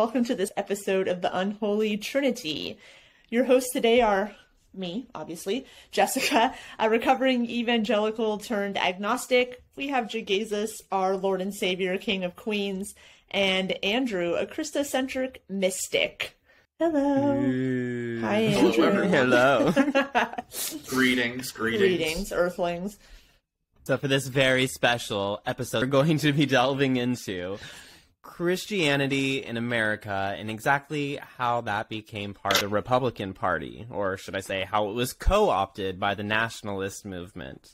welcome to this episode of the Unholy Trinity. Your hosts today are me, obviously, Jesseca, a recovering evangelical turned agnostic. We have Jegaysus, our Lord and Savior, King of Queens, and Andrew, a Christocentric mystic. Hello. Ooh. Hi, Andrew. everyone. Hello. Greetings, greetings. Greetings, Earthlings. so for this very special episode, we're going to be delving into Christianity in America and exactly how that became part of the Republican Party, or should I say, how it was co-opted by the nationalist movement.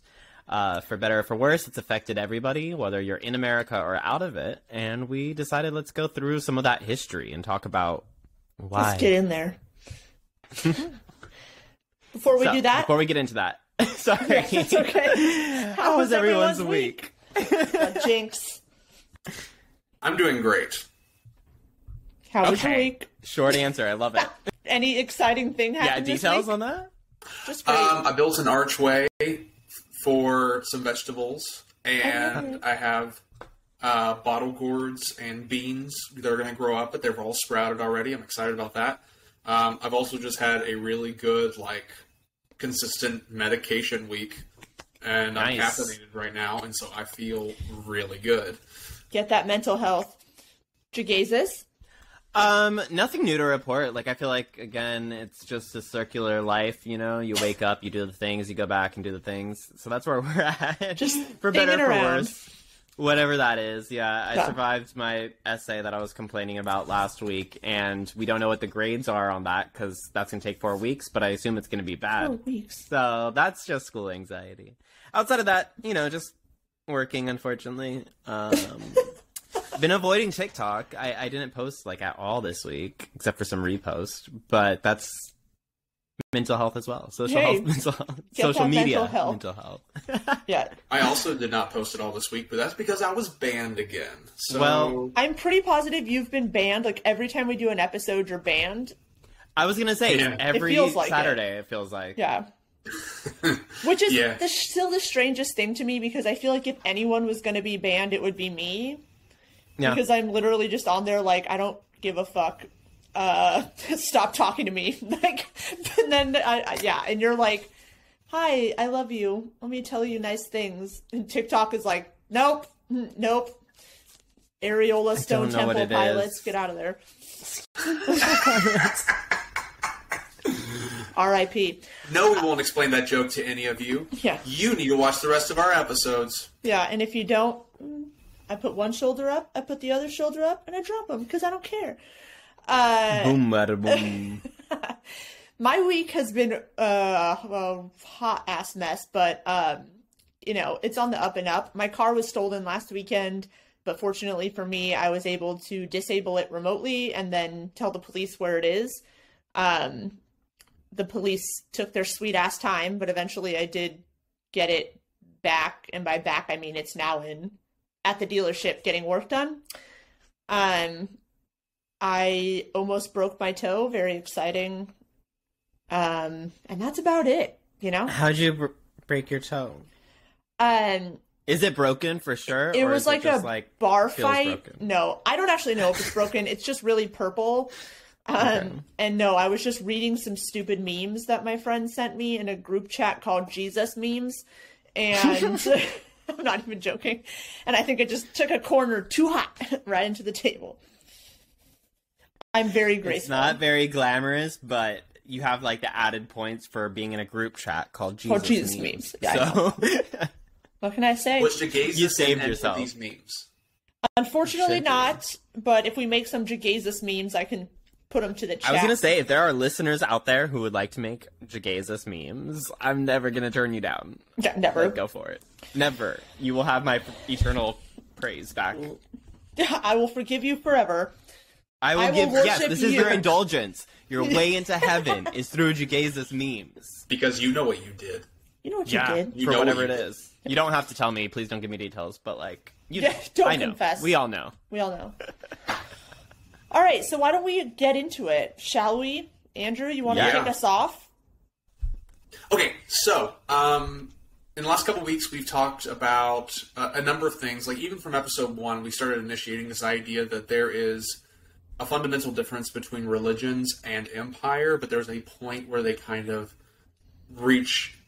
Uh, for better or for worse, it's affected everybody, whether you're in America or out of it. And we decided let's go through some of that history and talk about why. Let's get in there. Before we So, do that, before we get into that, sorry, That's okay. How was everyone's week? uh, Jinx, I'm doing great. how was your week? Short answer. I love it. Any exciting thing yeah, happened this details week? on that? Just great. Um, I built an archway for some vegetables, and I have uh, bottle gourds and beans that are going to grow up, but they're all sprouted already. I'm excited about that. Um, I've also just had a really good, like, consistent medication week, and I'm Nice. caffeinated right now, and so I feel really good. Get that mental health. Jegaysus? Um, nothing new to report. Like I feel like again, it's just a circular life. You know, you wake up, you do the things, you go back and do the things. So that's where we're at. Just for better or for worse. Whatever that is, yeah. I Yeah. survived my essay that I was complaining about last week, and we don't know what the grades are on that because that's gonna take four weeks. But I assume it's gonna be bad. Oh, weeks. So that's just school anxiety. Outside of that, you know, just working, unfortunately. Um, been avoiding TikTok. I, I didn't post like at all this week, except for some repost. But that's mental health as well. Social Hey, health, mental health, social media, mental health. mental health. Yeah. I also did not post it all this week, but that's because I was banned again. So, Well- I'm pretty positive you've been banned. Like every time we do an episode, you're banned. I was gonna say Yeah. every feels like it. Saturday. It. feels like. Yeah. Which is Yeah. the, still the strangest thing to me because I feel like if anyone was going to be banned, it would be me. Yeah. Because I'm literally just on there like, I don't give a fuck. Uh, stop talking to me. like, and then, I, I, yeah, and you're like, hi, I love you. Let me tell you nice things. And TikTok is like, nope, mm, nope. Areola Stone Temple pilots, is. get out of there. R.I.P. no, we won't explain that joke to any of you. Yeah. You need to watch the rest of our episodes. Yeah, and if you don't, mm, I put one shoulder up, I put the other shoulder up, and I drop them because I don't care. Uh, Boom, bada boom. my week has been uh, a hot ass mess, but um, you know it's on the up and up. My car was stolen last weekend, but fortunately for me, I was able to disable it remotely and then tell the police where it is. Um, the police took their sweet ass time, but eventually I did get it back, and by back I mean it's now in at the dealership getting work done. Um, I almost broke my toe. Very exciting. Um, and that's about it. You know. How'd you br- break your toe? Um, Is it broken for sure? it or was like just, a like bar fight. broken? No, I don't actually know if it's broken. it's just really purple. Um, Okay. and no, I was just reading some stupid memes that my friend sent me in a group chat called Jesus memes, and I'm not even joking. And I think it just took a corner too hot right into the table. I'm very grateful. It's not very glamorous, but you have like the added points for being in a group chat called Jesus, Called Jesus memes. memes. Yeah, so What can I say? Which Jegaysus You saved and any of yourself. These memes. Unfortunately, Should be. not. But if we make some Jegaysus memes, I can put them to the chat. I was gonna say if there are listeners out there who would like to make Jegaysus memes, I'm never gonna turn you down. Yeah, never. Like, go for it. Never. You will have my eternal praise back. I will forgive you forever. I will I will give. yes, worship this is your indulgence. Your way into heaven is through Jegaysus memes. Because you know what you did. You know what you Yeah, did. You for know whatever what it you is. You don't have to tell me. Please don't give me details. But like, you Yeah, know. don't I know. confess. We all know. We all know. All right, so why don't we get into it? Shall we? Andrew, you want to Yeah. take us off? Okay, so um, in the last couple of weeks, we've talked about uh, a number of things. Like even from episode one, we started initiating this idea that there is a fundamental difference between religions and empire, but there's a point where they kind of reach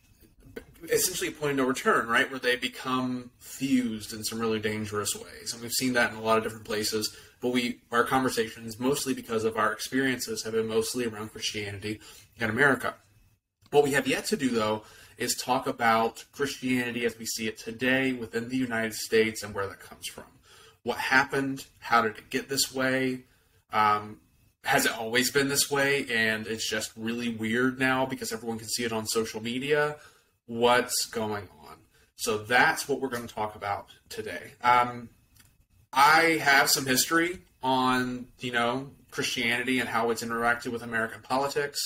essentially a point of no return, right? Where they become fused in some really dangerous ways. And we've seen that in a lot of different places. But we our conversations, mostly because of our experiences, have been mostly around Christianity in America. What we have yet to do though is talk about Christianity as we see it today within the United States and where that comes from. What happened? How did it get this way? Um, has it always been this way and it's just really weird now because everyone can see it on social media? What's going on? So that's what we're going to talk about today. Um, I have some history on, you know, Christianity and how it's interacted with American politics.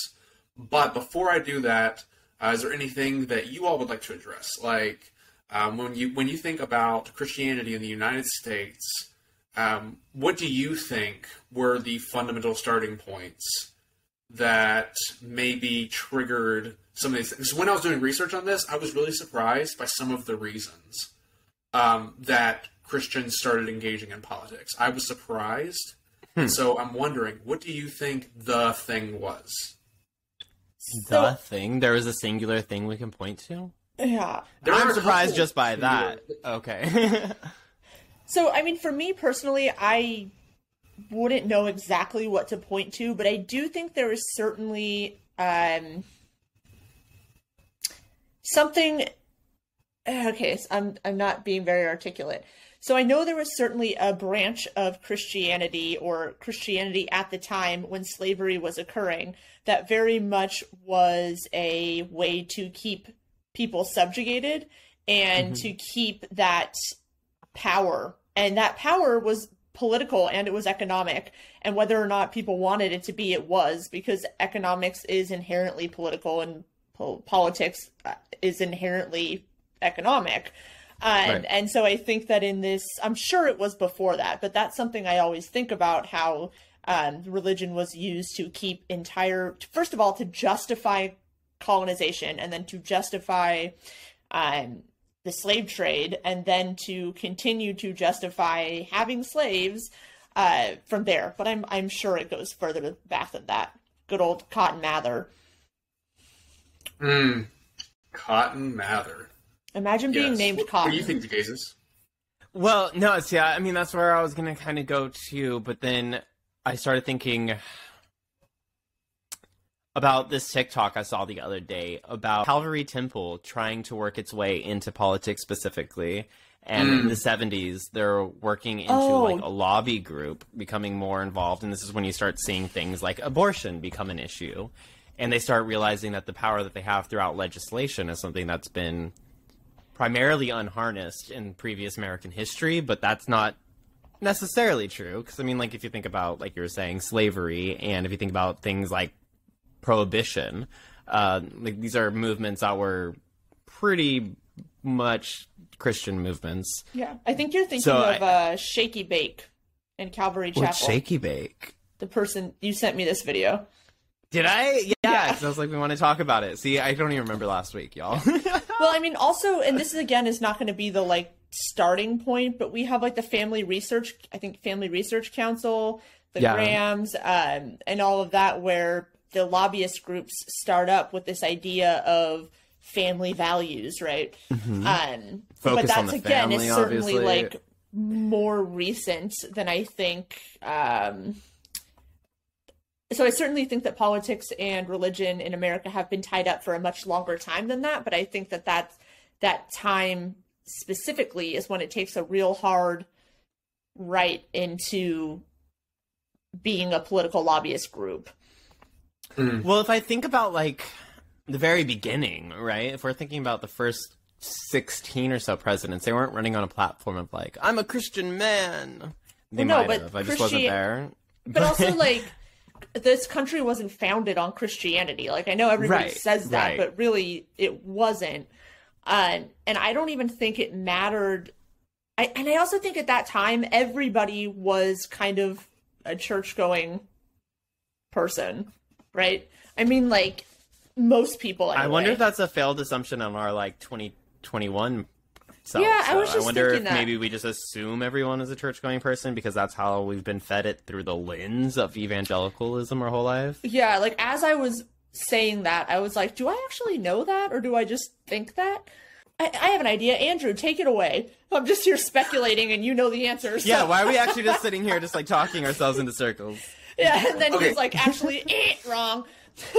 But before I do that, uh, is there anything that you all would like to address? Like um, when you when you think about Christianity in the United States, um, what do you think were the fundamental starting points that maybe triggered some of these things? When I was doing research on this, I was really surprised by some of the reasons um, that Christians started engaging in politics. I was surprised. Hmm. So I'm wondering, what do you think the thing was? The so, thing? There was a singular thing we can point to? Yeah. There I'm surprised just by that. Okay. so, I mean, for me personally, I wouldn't know exactly what to point to, but I do think there is certainly um, something. Okay, so I'm I'm not being very articulate. So I know there was certainly a branch of Christianity or Christianity at the time when slavery was occurring that very much was a way to keep people subjugated and mm-hmm. to keep that power. And that power was political and it was economic. And whether or not people wanted it to be, it was because economics is inherently political and po- politics uh, is inherently economic. And, right. and so I think that in this, I'm sure it was before that, but that's something I always think about how um, religion was used to keep entire, first of all, to justify colonization and then to justify um, the slave trade and then to continue to justify having slaves uh, from there. But I'm, I'm sure it goes further back than that. Good old Cotton Mather. Hmm. Cotton Mather. Imagine being yes. named what, Cotton. What do you think, Jesus? Well, no, it's yeah. I mean, that's where I was gonna kind of go to, but then I started thinking about this TikTok I saw the other day about Calvary Temple trying to work its way into politics specifically. And mm. in the 70s, they're working into oh. like a lobby group, becoming more involved. And this is when you start seeing things like abortion become an issue. And they start realizing that the power that they have throughout legislation is something that's been primarily unharnessed in previous American history, but that's not necessarily true because I mean, like if you think about like you were saying slavery, and if you think about things like prohibition, uh, like these are movements that were pretty much Christian movements. Yeah, I think you're thinking so of I, uh, Shaky Bake in Calvary Chapel. Shaky Bake? The person you sent me this video. Did I? Yeah, yeah. I was like, we want to talk about it. See, I don't even remember last week, y'all. well, I mean, also, and this is again is not going to be the like starting point, but we have like the Family Research, I think Family Research Council, the yeah. Grahams, um, and all of that, where the lobbyist groups start up with this idea of family values, right? Mm-hmm. Um, but that's again family, is certainly obviously. like more recent than I think. Um, so I certainly think that politics and religion in America have been tied up for a much longer time than that. But I think that that that time specifically is when it takes a real hard right into being a political lobbyist group. Mm. Well, if I think about like the very beginning, right? If we're thinking about the first 16 or so presidents, they weren't running on a platform of like, I'm a Christian man. They well, no, but have. I just wasn't there. But also like this country wasn't founded on Christianity. Like I know everybody right, says that, right. but really it wasn't. Uh, and I don't even think it mattered. I, and I also think at that time everybody was kind of a church going person, right? I mean, like most people. Anyway. I wonder if that's a failed assumption on our like 2021 itself. Yeah, I So was just I wonder if that. maybe we just assume everyone is a church going person because that's how we've been fed it through the lens of evangelicalism our whole life. Yeah, like as I was saying that, I was like, do I actually know that or do I just think that? I, I have an idea. Andrew, take it away. I'm just here speculating and you know the answers. Yeah, why are we actually just sitting here just like talking ourselves into circles? Yeah, and then Okay. he's like, actually, eh, wrong.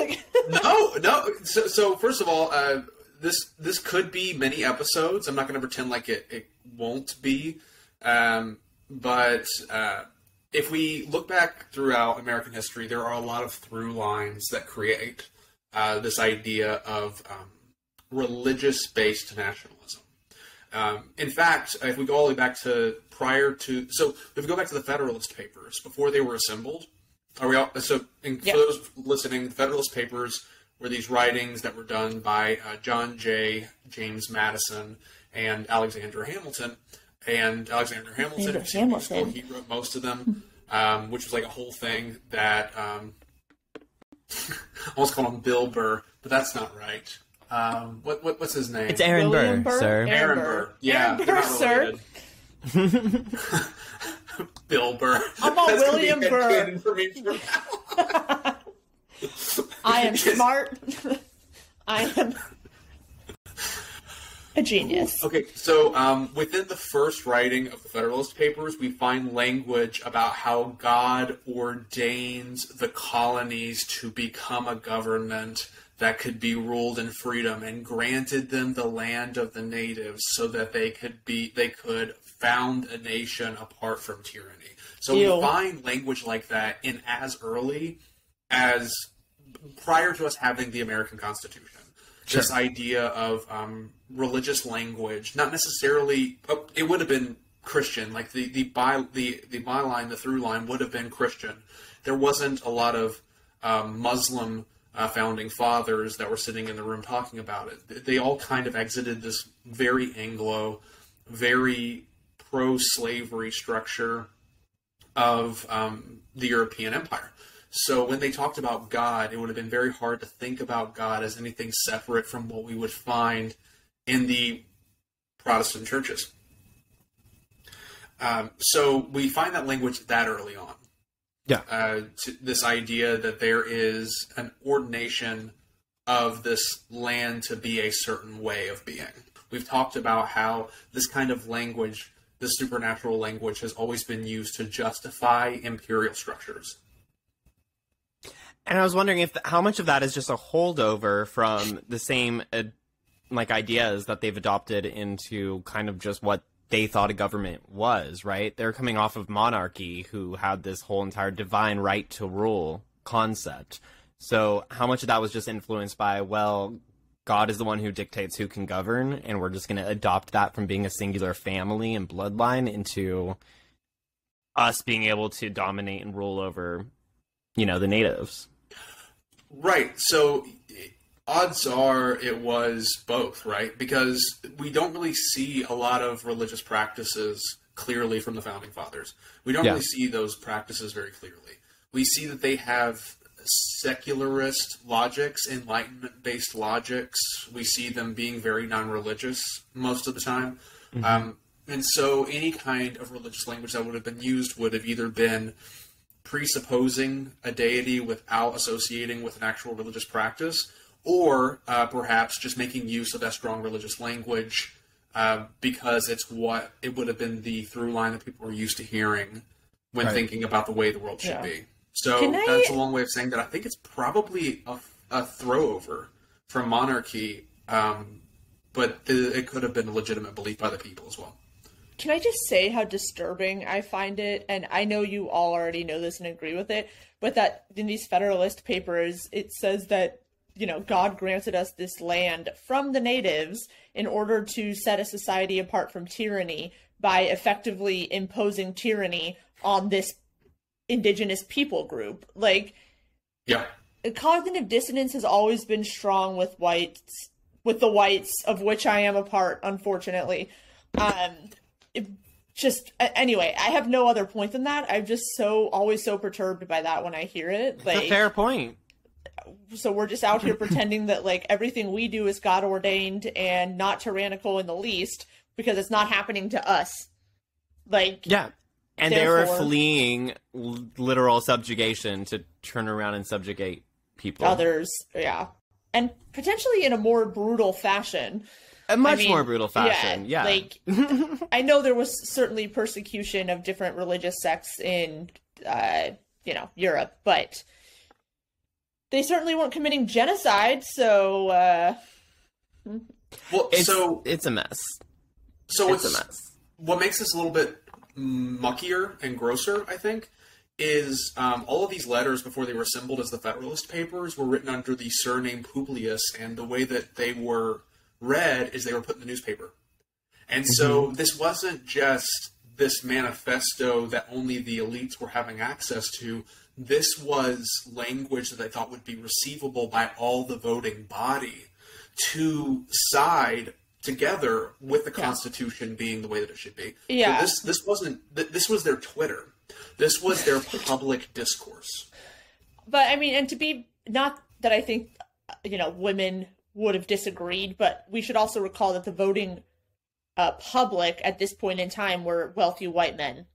no, no. So, so first of all, uh, this this could be many episodes. I'm not going to pretend like it, it won't be. Um, but uh, if we look back throughout American history, there are a lot of through lines that create uh, this idea of um, religious based nationalism. Um, in fact, if we go all the way back to prior to, so if we go back to the Federalist Papers before they were assembled, are we all? So, in, Yeah. for those listening, the Federalist Papers were these writings that were done by uh, John Jay, James Madison, and Alexander Hamilton. And Alexander Hamilton, Alexander if you've seen musical, Hamilton. he wrote most of them, um, which was like a whole thing that um, I almost called him Bill Burr, but that's not right. Um, what, what what's his name? It's Aaron Burr, Burr? sir. Aaron Aaron Burr. Burr. Yeah, Aaron Burr, sir. Bill Burr. I'm all That's gonna be William Burr. for me from now. I am smart. I am a genius. Okay, so um, within the first writing of the Federalist Papers, we find language about how God ordains the colonies to become a government that could be ruled in freedom and granted them the land of the natives so that they could be they could found a nation apart from tyranny. So Ew. we find language like that in as early as prior to us having the American Constitution. This idea of um, religious language, not necessarily. oh, It would have been Christian, like the the by the the byline, the through line would have been Christian. There wasn't a lot of um, Muslim uh, founding fathers that were sitting in the room talking about it. They all kind of exited this very Anglo, very pro slavery structure of um, the European Empire. So when they talked about God, it would have been very hard to think about God as anything separate from what we would find in the Protestant churches. Um, so we find that language that early on. Yeah. Uh, this idea that there is an ordination of this land to be a certain way of being. We've talked about how this kind of language, this supernatural language, has always been used to justify imperial structures. And I was wondering if how much of that is just a holdover from the same uh, like ideas that they've adopted into kind of just what they thought a government was, right? They're coming off of monarchy who had this whole entire divine right to rule concept. So how much of that was just influenced by well, God is the one who dictates who can govern and we're just going to adopt that from being a singular family and bloodline into us being able to dominate and rule over you know the natives. Right. So odds are it was both, right? Because we don't really see a lot of religious practices clearly from the founding fathers. We don't Yeah. really see those practices very clearly. We see that they have secularist logics, enlightenment based logics. We see them being very non religious most of the time. Um, and so any kind of religious language that would have been used would have either been presupposing a deity without associating with an actual religious practice, or uh, perhaps just making use of that strong religious language uh, because it's what it would have been the through line that people were used to hearing when Right. thinking about the way the world should Yeah. be. So Can I- that's a long way of saying that I think it's probably a, a throwover from monarchy, um, but th- it could have been a legitimate belief by the people as well. Can I just say how disturbing I find it? And I know you all already know this and agree with it, but that in these Federalist papers, it says that, you know, God granted us this land from the natives in order to set a society apart from tyranny by effectively imposing tyranny on this indigenous people group. Like, Yeah. cognitive dissonance has always been strong with whites with the whites of which i am a part unfortunately um it just anyway i have no other point than that i'm just so always so perturbed by that when i hear it like a fair point. so we're just out here pretending that like everything we do is god ordained and not tyrannical in the least because it's not happening to us. Like Yeah. And they were fleeing literal subjugation to turn around and subjugate people. others, yeah. And potentially in a more brutal fashion. A much mean, more brutal fashion. Yeah. Like I know there was certainly persecution of different religious sects in uh, you know, Europe, but they certainly weren't committing genocide, so uh Well, it's, so it's a mess. so It's it's, a mess. what makes this a little bit muckier and grosser, I think, is um, all of these letters before they were assembled as the Federalist Papers were written under the surname Publius, and the way that they were read is they were put in the newspaper. And so this wasn't just this manifesto that only the elites were having access to. This was language that they thought would be receivable by all the voting body to side together with the Constitution being the way that it should be. So Yeah. this this wasn't th- this was their Twitter. This was their public discourse. but I mean and to be not that I think uh, you know women would have disagreed, but we should also recall that the voting uh, public at this point in time were wealthy white men.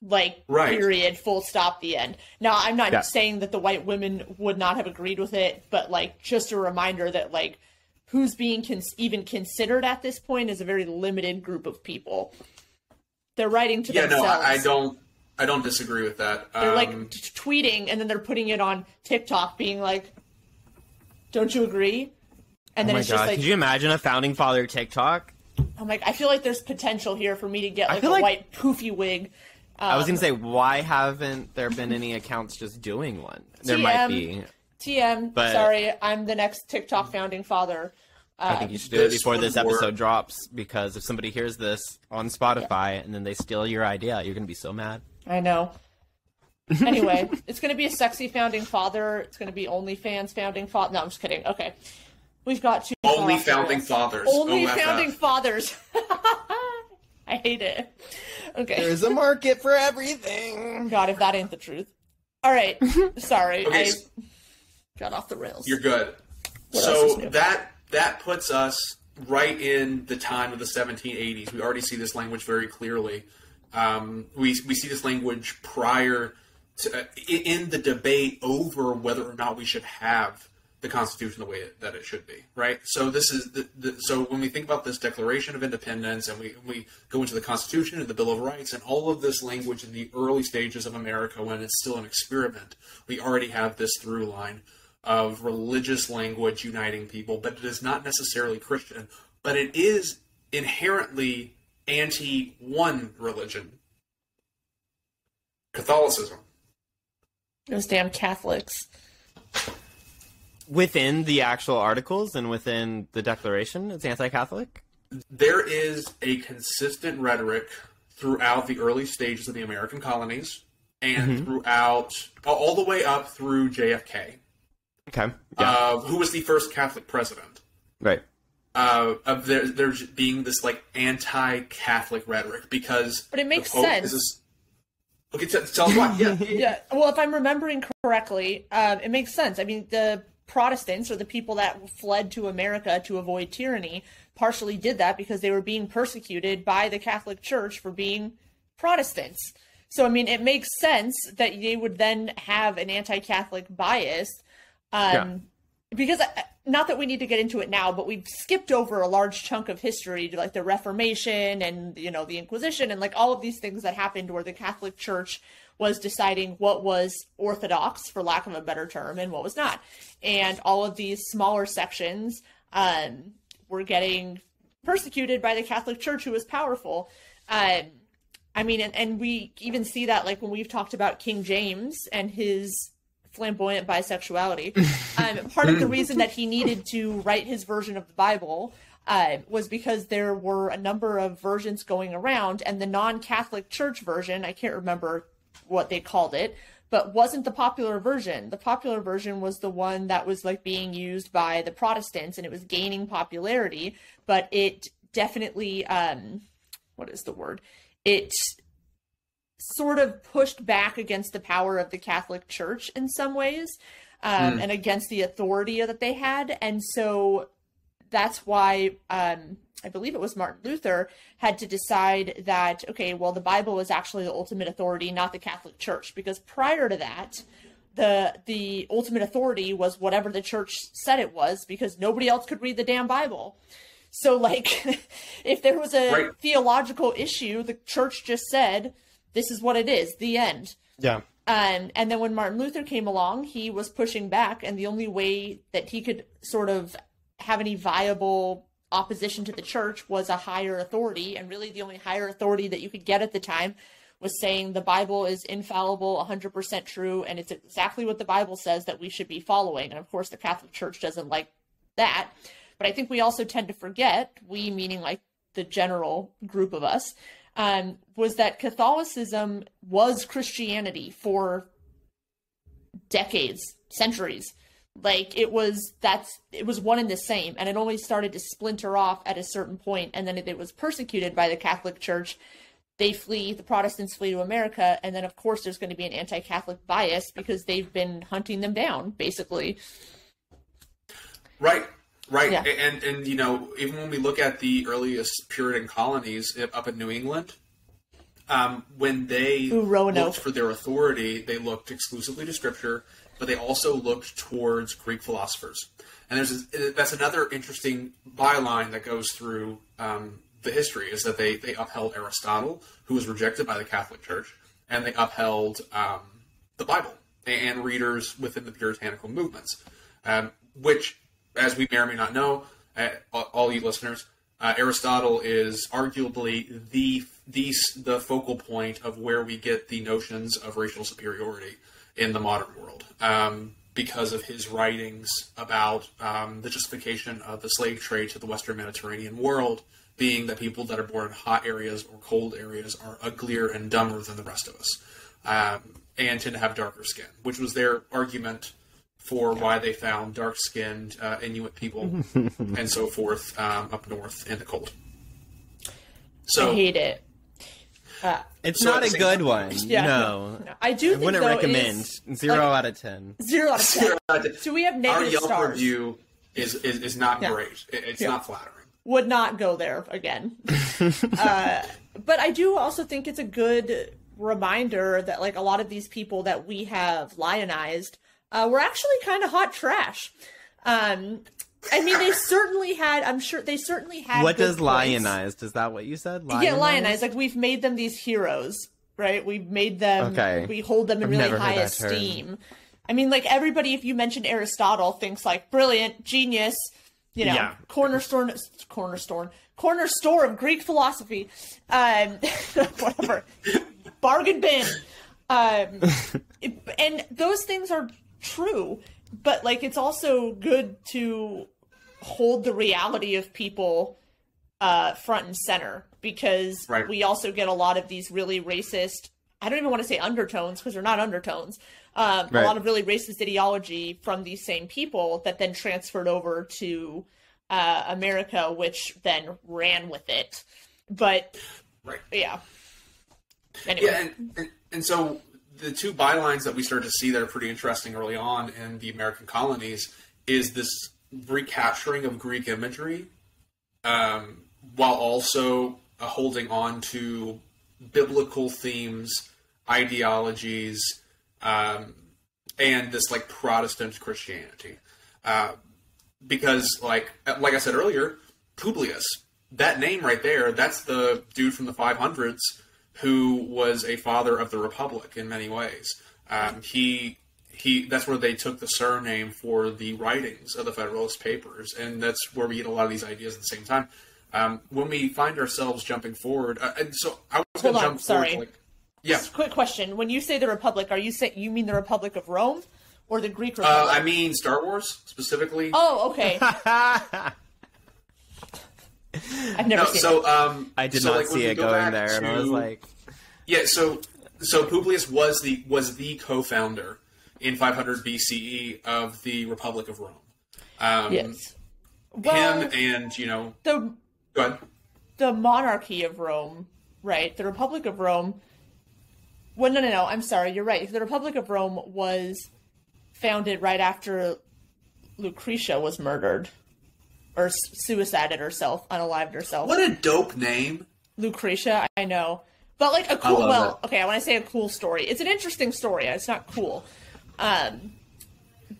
Like Right. period, full stop, the end. Now I'm not Yeah. saying that the white women would not have agreed with it, but like just a reminder that like who's being cons- even considered at this point is a very limited group of people. They're writing to Yeah, no. I, I don't I don't disagree with that. They're Um, like t- tweeting and then they're putting it on TikTok, being like, "Don't you agree?" And Oh then my it's god! just like, Could you imagine a founding father TikTok? I'm like, I feel like there's potential here for me to get like a like- white poofy wig. I was Um, gonna say, why haven't there been any accounts just doing one? There might be. TM. But- sorry, I'm the next TikTok founding father. I Uh, think you should do it before would this work. episode drops because if somebody hears this on Spotify and then they steal your idea, you're gonna be so mad. I know. Anyway, it's going to be a sexy founding father. It's going to be OnlyFans founding father. No, I'm just kidding. Okay, we've got two. only off founding rails. fathers. Only OFF. founding fathers. I hate it. Okay. There's a market for everything. God, if that ain't the truth. All right. Sorry. Okay, I s- got off the rails. You're good. What so that that puts us right in the time of the 1780s. We already see this language very clearly. Um, we we see this language prior to uh, in the debate over whether or not we should have the Constitution the way it, that it should be. Right. So this is the, the so when we think about this Declaration of Independence and we we go into the Constitution and the Bill of Rights and all of this language in the early stages of America when it's still an experiment, we already have this through line of religious language uniting people, but it is not necessarily Christian, but it is inherently anti one religion Catholicism. Those damn Catholics. Within the actual articles and within the Declaration, it's anti-Catholic. There is a consistent rhetoric throughout the early stages of the American colonies and throughout all- all the way up through JFK, Okay. Yeah. uh, who was the first Catholic president. right. uh, of there there's being this like anti-Catholic rhetoric because But it makes sense. is this- okay, t- tell us why. Yeah, Yeah. Well, if I'm remembering correctly, um, it makes sense. I mean, the Protestants or the people that fled to America to avoid tyranny partially did that because they were being persecuted by the Catholic Church for being Protestants. So, I mean, it makes sense that they would then have an anti-Catholic bias. Um, Yeah. Because uh, not that we need to get into it now, but we've skipped over a large chunk of history, like the Reformation and you know the Inquisition and like all of these things that happened where the Catholic Church was deciding what was orthodox, for lack of a better term, and what was not. And all of these smaller sections um, were getting persecuted by the Catholic Church, who was powerful. Um, I mean, and, and we even see that like when we've talked about King James and his flamboyant bisexuality. Um, part of the reason that he needed to write his version of the Bible uh, was because there were a number of versions going around, and the non Catholic Church version, I can't remember what they called it, but wasn't the popular version. The popular version was the one that was like being used by the Protestants and it was gaining popularity, but it definitely, um, what is the word? It sort of pushed back against the power of the Catholic Church in some ways, um, and against the authority that they had. And so that's why um, I believe it was Martin Luther had to decide that okay, well, the Bible was actually the ultimate authority, not the Catholic Church, because prior to that, the the ultimate authority was whatever the church said it was, because nobody else could read the damn Bible. So, like, if there was a Right. theological issue, the church just said, "This is what it is." The end. Yeah. Um, and then when Martin Luther came along, he was pushing back, and the only way that he could sort of have any viable opposition to the church was a higher authority. And really, the only higher authority that you could get at the time was saying the Bible is infallible, 100% true, and it's exactly what the Bible says that we should be following. And of course, the Catholic Church doesn't like that. But I think we also tend to forget, we meaning like the general group of us, um, was that Catholicism was Christianity for decades, centuries. Like it was that's it was one and the same, and it only started to splinter off at a certain point, and then it, it was persecuted by the Catholic Church. They flee, the Protestants flee to America, and then of course there's going to be an anti-Catholic bias because they've been hunting them down, basically. Right, right, Yeah. and and you know even when we look at the earliest Puritan colonies up in New England, um, when they Ooh, looked for their authority, they looked exclusively to Scripture, but they also looked towards Greek philosophers. And there's a, that's another interesting byline that goes through um, the history is that they they upheld Aristotle, who was rejected by the Catholic Church, and they upheld um, the Bible and readers within the puritanical movements, um, which, as we may or may not know, uh, all- you listeners, uh, Aristotle is arguably the the the focal point of where we get the notions of racial superiority in the modern world, um, because of his writings about um, the justification of the slave trade to the Western Mediterranean world, being that people that are born in hot areas or cold areas are uglier and dumber than the rest of us, um, and tend to have darker skin, which was their argument for why they found dark-skinned uh, Inuit people and so forth um, up north in the cold. So I hate it. It's So not a good time- one. Yeah, no. no. I do I think wouldn't though, recommend. is, Zero like, out of ten. zero out of ten. Do we have our negative Yelp stars? review is, is, is not Yeah. great. It's Yeah. not flattering. would not go there again. uh, but I do also think it's a good reminder that like a lot of these people that we have lionized uh, were actually kind of hot trash. Um, I mean, they certainly had. I'm sure they certainly had. What good does points. lionized? Is that what you said? Yeah, lionized. Like we've made them these heroes, right? We've made them. Okay. We hold them in I've really high that term. esteem. I mean, like everybody, if you mention Aristotle, thinks like brilliant, genius, you know, Yeah. cornerstone, cornerstone, corner store of Greek philosophy, um, whatever, bargain bin, um, and those things are true. But like, it's also good to hold the reality of people uh, front and center because Right. we also get a lot of these really racist. I don't even want to say undertones because they're not undertones. Um, Right. A lot of really racist ideology from these same people that then transferred over to uh, America, which then ran with it. But Right. yeah. Anyway, Yeah, and, and, and so the two bylines that we start to see that are pretty interesting early on in the American colonies is this recapturing of Greek imagery, um, while also uh, holding on to biblical themes, ideologies, um, and this like Protestant Christianity. Uh, because, like, like I said earlier, Publius, that name right there, that's the dude from the 500s who was a father of the Republic in many ways. Um, he he that's where they took the surname for the writings of the Federalist Papers, and that's where we get a lot of these ideas at the same time. Um, when we find ourselves jumping forward, uh, and so I was going to jump sorry. forward. to, Like, yeah, quick question: When you say the Republic, are you say you mean the Republic of Rome or the Greek uh, Republic? I mean Star Wars specifically. oh, okay. I've never no, seen it. so um, I did so, not like, see it go going back there, and I was like, Yeah, so so Publius was the was the co-founder in 500 BCE E of the Republic of Rome. Um, Yes. Well, him and you know, the go ahead. the monarchy of Rome, right? The Republic of Rome. Well, no, no, no. I'm sorry. You're right. The Republic of Rome was founded right after Lucretia was murdered, or suicided herself, unalived herself. What a dope name. Lucretia, I know. But like a cool well, it. okay, when I say a cool story, it's an interesting story. It's not cool. Um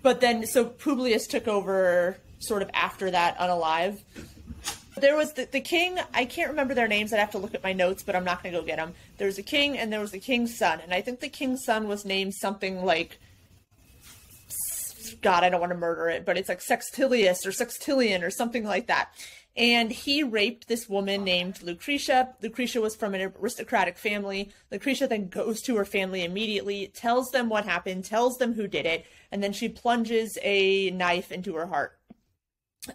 but then so Publius took over sort of after that unalive. There was the, the king, I can't remember their names, I'd have to look at my notes, but I'm not going to go get them. There was a king and there was the king's son, and I think the king's son was named something like God, I don't want to murder it, but it's like Sextilius or Sextilian or something like that. And he raped this woman named Lucretia. Lucretia was from an aristocratic family. Lucretia then goes to her family immediately, tells them what happened, tells them who did it, and then she plunges a knife into her heart.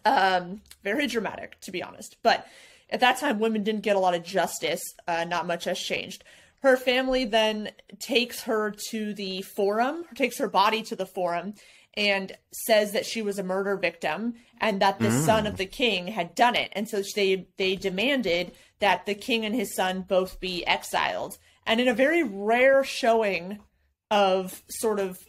Um, very dramatic, to be honest. But at that time, women didn't get a lot of justice. Uh, not much has changed. Her family then takes her to the forum, takes her body to the forum, and says that she was a murder victim and that the son of mm. the king had done it. And so they they demanded that the king and his son both be exiled. And in a very rare showing of sort of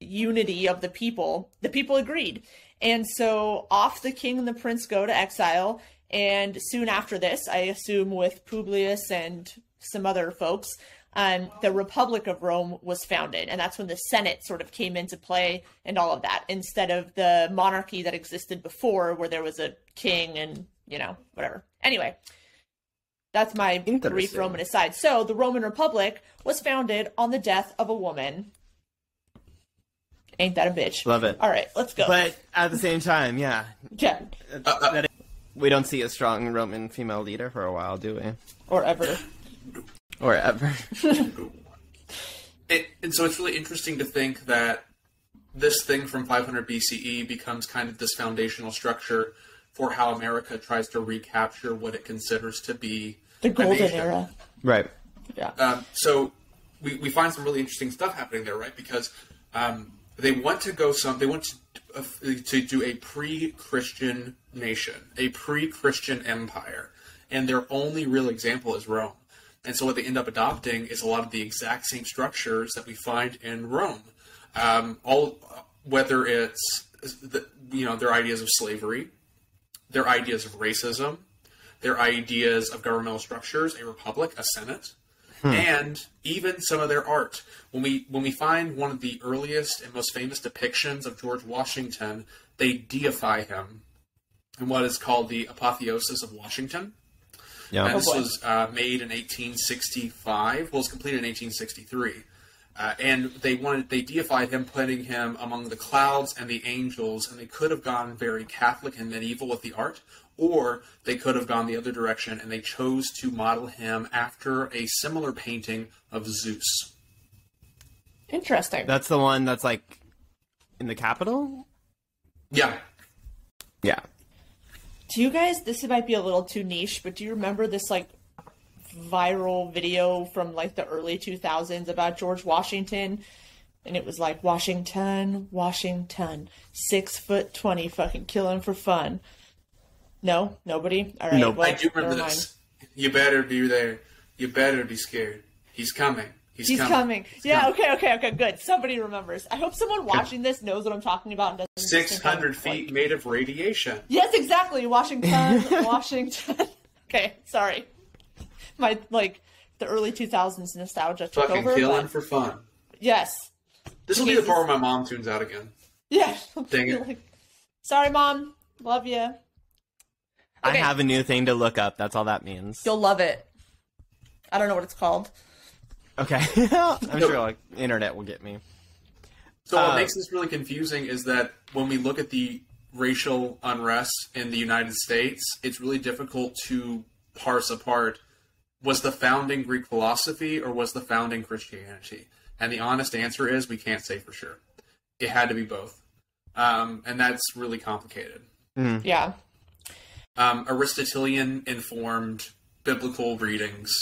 unity of the people, the people agreed. And so off the king and the prince go to exile. And soon after this, I assume with Publius and some other folks, um, the Republic of Rome was founded. And that's when the Senate sort of came into play and all of that, instead of the monarchy that existed before, where there was a king and, you know, whatever. Anyway, that's my brief Roman aside. So the Roman Republic was founded on the death of a woman. Ain't that a bitch? Love it. All right, let's go. But at the same time, yeah, yeah, that we don't see a strong Roman female leader for a while, do we? or ever. Or ever. It, and so it's really interesting to think that this thing from 500 BCE becomes kind of this foundational structure for how America tries to recapture what it considers to be The golden era. right. Yeah. Um, so we, we find some really interesting stuff happening there, right? Because um, they want to go some, they want to, uh, to do a pre-Christian nation, a pre-Christian empire, and their only real example is Rome. And so what they end up adopting is a lot of the exact same structures that we find in Rome. Um, all whether it's the, you know their ideas of slavery, their ideas of racism, their ideas of governmental structures, a republic, a senate, and even some of their art. When we when we find one of the earliest and most famous depictions of George Washington, they deify him in what is called the Apotheosis of Washington. Yeah. And this boy. was uh, made in 1865. Well, it was completed in 1863. Uh, and they wanted they deified him, putting him among the clouds and the angels. And they could have gone very Catholic and medieval with the art, or they could have gone the other direction, and they chose to model him after a similar painting of Zeus. Interesting. That's the one that's like in the capital? Yeah, Yeah. Do you guys? This might be a little too niche, but do you remember this like viral video from like the early 2000s about George Washington? And it was like Washington, Washington, six foot twenty, fucking killing for fun. No, nobody. All right. Nope. well, I do remember never mind. this. You better be there. You better be scared. He's coming. He's, He's coming. coming. Yeah. Okay. Okay. Okay. Good. Somebody remembers. I hope someone watching this knows what I'm talking about. And doesn't just think Six I'm, hundred like- feet made of radiation. Yes, exactly. Washington, Washington. Okay, sorry. My like the early 2000s nostalgia took Fucking over. killing but- for fun. yes. This will be the part where my mom tunes out again. Yeah. Dang it. Like, sorry, mom. Love you. I have a new thing to look up. That's all that means. You'll love it. I don't know what it's called. Okay. I'm sure like internet will get me. So what Uh, makes this really confusing is that when we look at the racial unrest in the United States, it's really difficult to parse apart was the founding Greek philosophy or was the founding Christianity? And the honest answer is we can't say for sure. It had to be both. Um, and that's really complicated. Yeah. Um, Aristotelian informed biblical readings.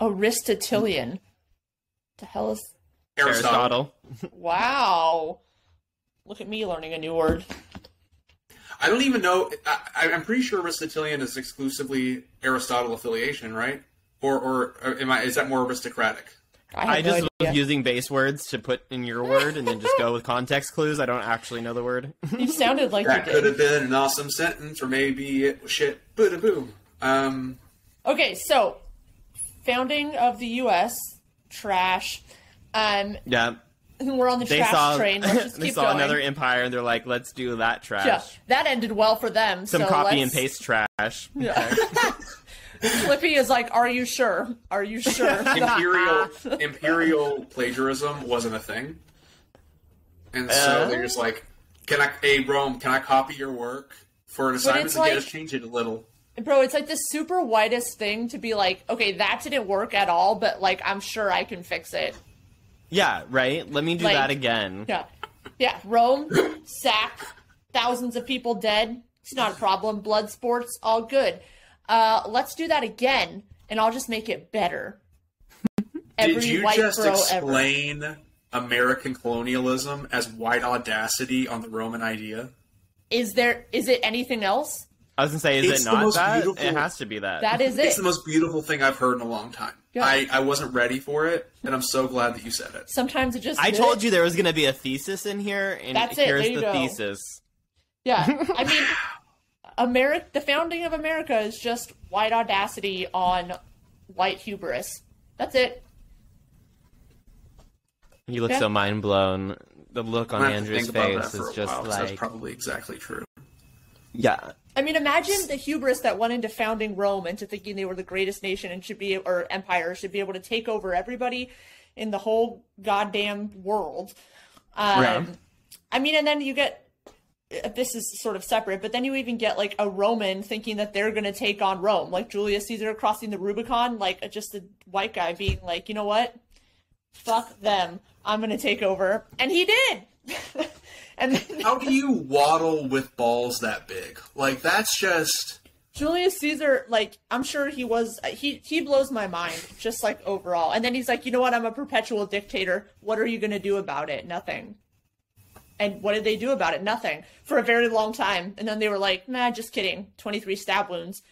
Aristotelian. The hell is? Aristotle. Aristotle. Wow. Look at me learning a new word. I don't even know. I, I'm pretty sure Aristotelian is exclusively Aristotle affiliation, right? Or, or, or am I? Is that more aristocratic? I, I no just idea. was using base words to put in your word and then just go with context clues. I don't actually know the word. You sounded like That you could did. have been an awesome sentence, or maybe it was shit. Bada boom. Um, Okay, so founding of the U.S. Trash. Um, yeah. we're on the They trash saw train. Let's just they keep saw going. another empire and they're like, let's do that trash. Yeah, that ended well for them. Some so copy and let's- paste trash. Yeah. Flippy is like, "Are you sure? Are you sure?" imperial imperial plagiarism wasn't a thing, and so Uh? they're just like, "Can I, hey Rome, can I copy your work for an assignment it's and get like- us change it a little?" Bro, it's like the super whitest thing to be like, "Okay, that didn't work at all, but like, I'm sure I can fix it." Yeah, right? Let me do Like- that again. Yeah, yeah. Rome sacked, thousands of people dead. It's not a problem. Blood sports, all good. Uh, let's do that again, and I'll just make it better. Every Did you white just bro ever. explain American colonialism as white audacity on the Roman idea? Is there? Is it anything else? I was gonna say, is It's it the not most that? beautiful- It has to be that. That is it. It's the most beautiful thing I've heard in a long time. Yeah. I, I wasn't ready for it, and I'm so glad that you said it. Sometimes it just. I told you there was gonna be a thesis in here, and That's it, here's there you the go. thesis. Yeah, I mean, America. The founding of America is just white audacity on white hubris. That's it. You look Yeah. so mind blown. The look on I'm gonna have to Andrew's face is a just while, 'cause that's probably exactly true. Yeah. I mean, imagine the hubris that went into founding Rome into thinking they were the greatest nation and should be, or empire should be able to take over everybody in the whole goddamn world. Um, Right. I mean, and then you get uh, this is sort of separate, but then you even get like a Roman thinking that they're going to take on Rome, like Julius Caesar crossing the Rubicon, like just a white guy being like, you know what, fuck them, I'm going to take over, and he did. and then How do you waddle with balls that big? Like that's just Julius Caesar, like I'm sure he was, he he blows my mind, just like overall. And then he's like, you know what? I'm a perpetual dictator. What are you gonna do about it? Nothing. And what did they do about it? Nothing for a very long time. And then they were like, nah, just kidding. 23 stab wounds.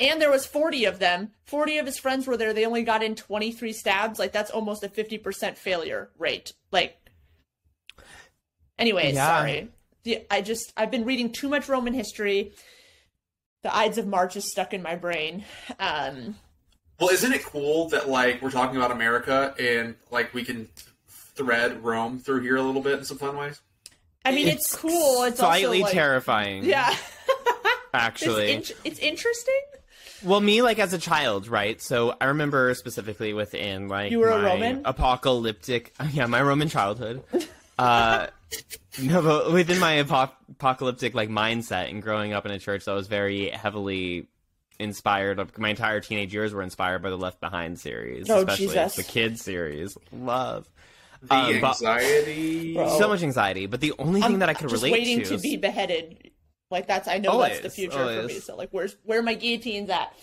And there was 40 of them. 40 of his friends were there. They only got in 23 stabs. Like that's almost a 50% failure rate. Like, anyways, Yeah. sorry. The, I just I've been reading too much Roman history. The Ides of March is stuck in my brain. Um, well, isn't it cool that like we're talking about America and like we can thread Rome through here a little bit in some fun ways? I mean, it's, cool. It's slightly also like, terrifying. Yeah, actually. it's, in- it's interesting. Well, me like as a child, right? So I remember specifically within like You were a Roman? apocalyptic, yeah, my Roman childhood. Uh, no, but within my apo- apocalyptic like mindset and growing up in a church that was very heavily inspired. My entire teenage years were inspired by the Left Behind series, Oh, especially Jesus. the kids series. Love The Um, anxiety. Bro. so much anxiety, but the only thing I'm that I could just relate waiting to, to is- be beheaded. Like that's I know that's the Always, future for me. So like, where's where are my guillotines at?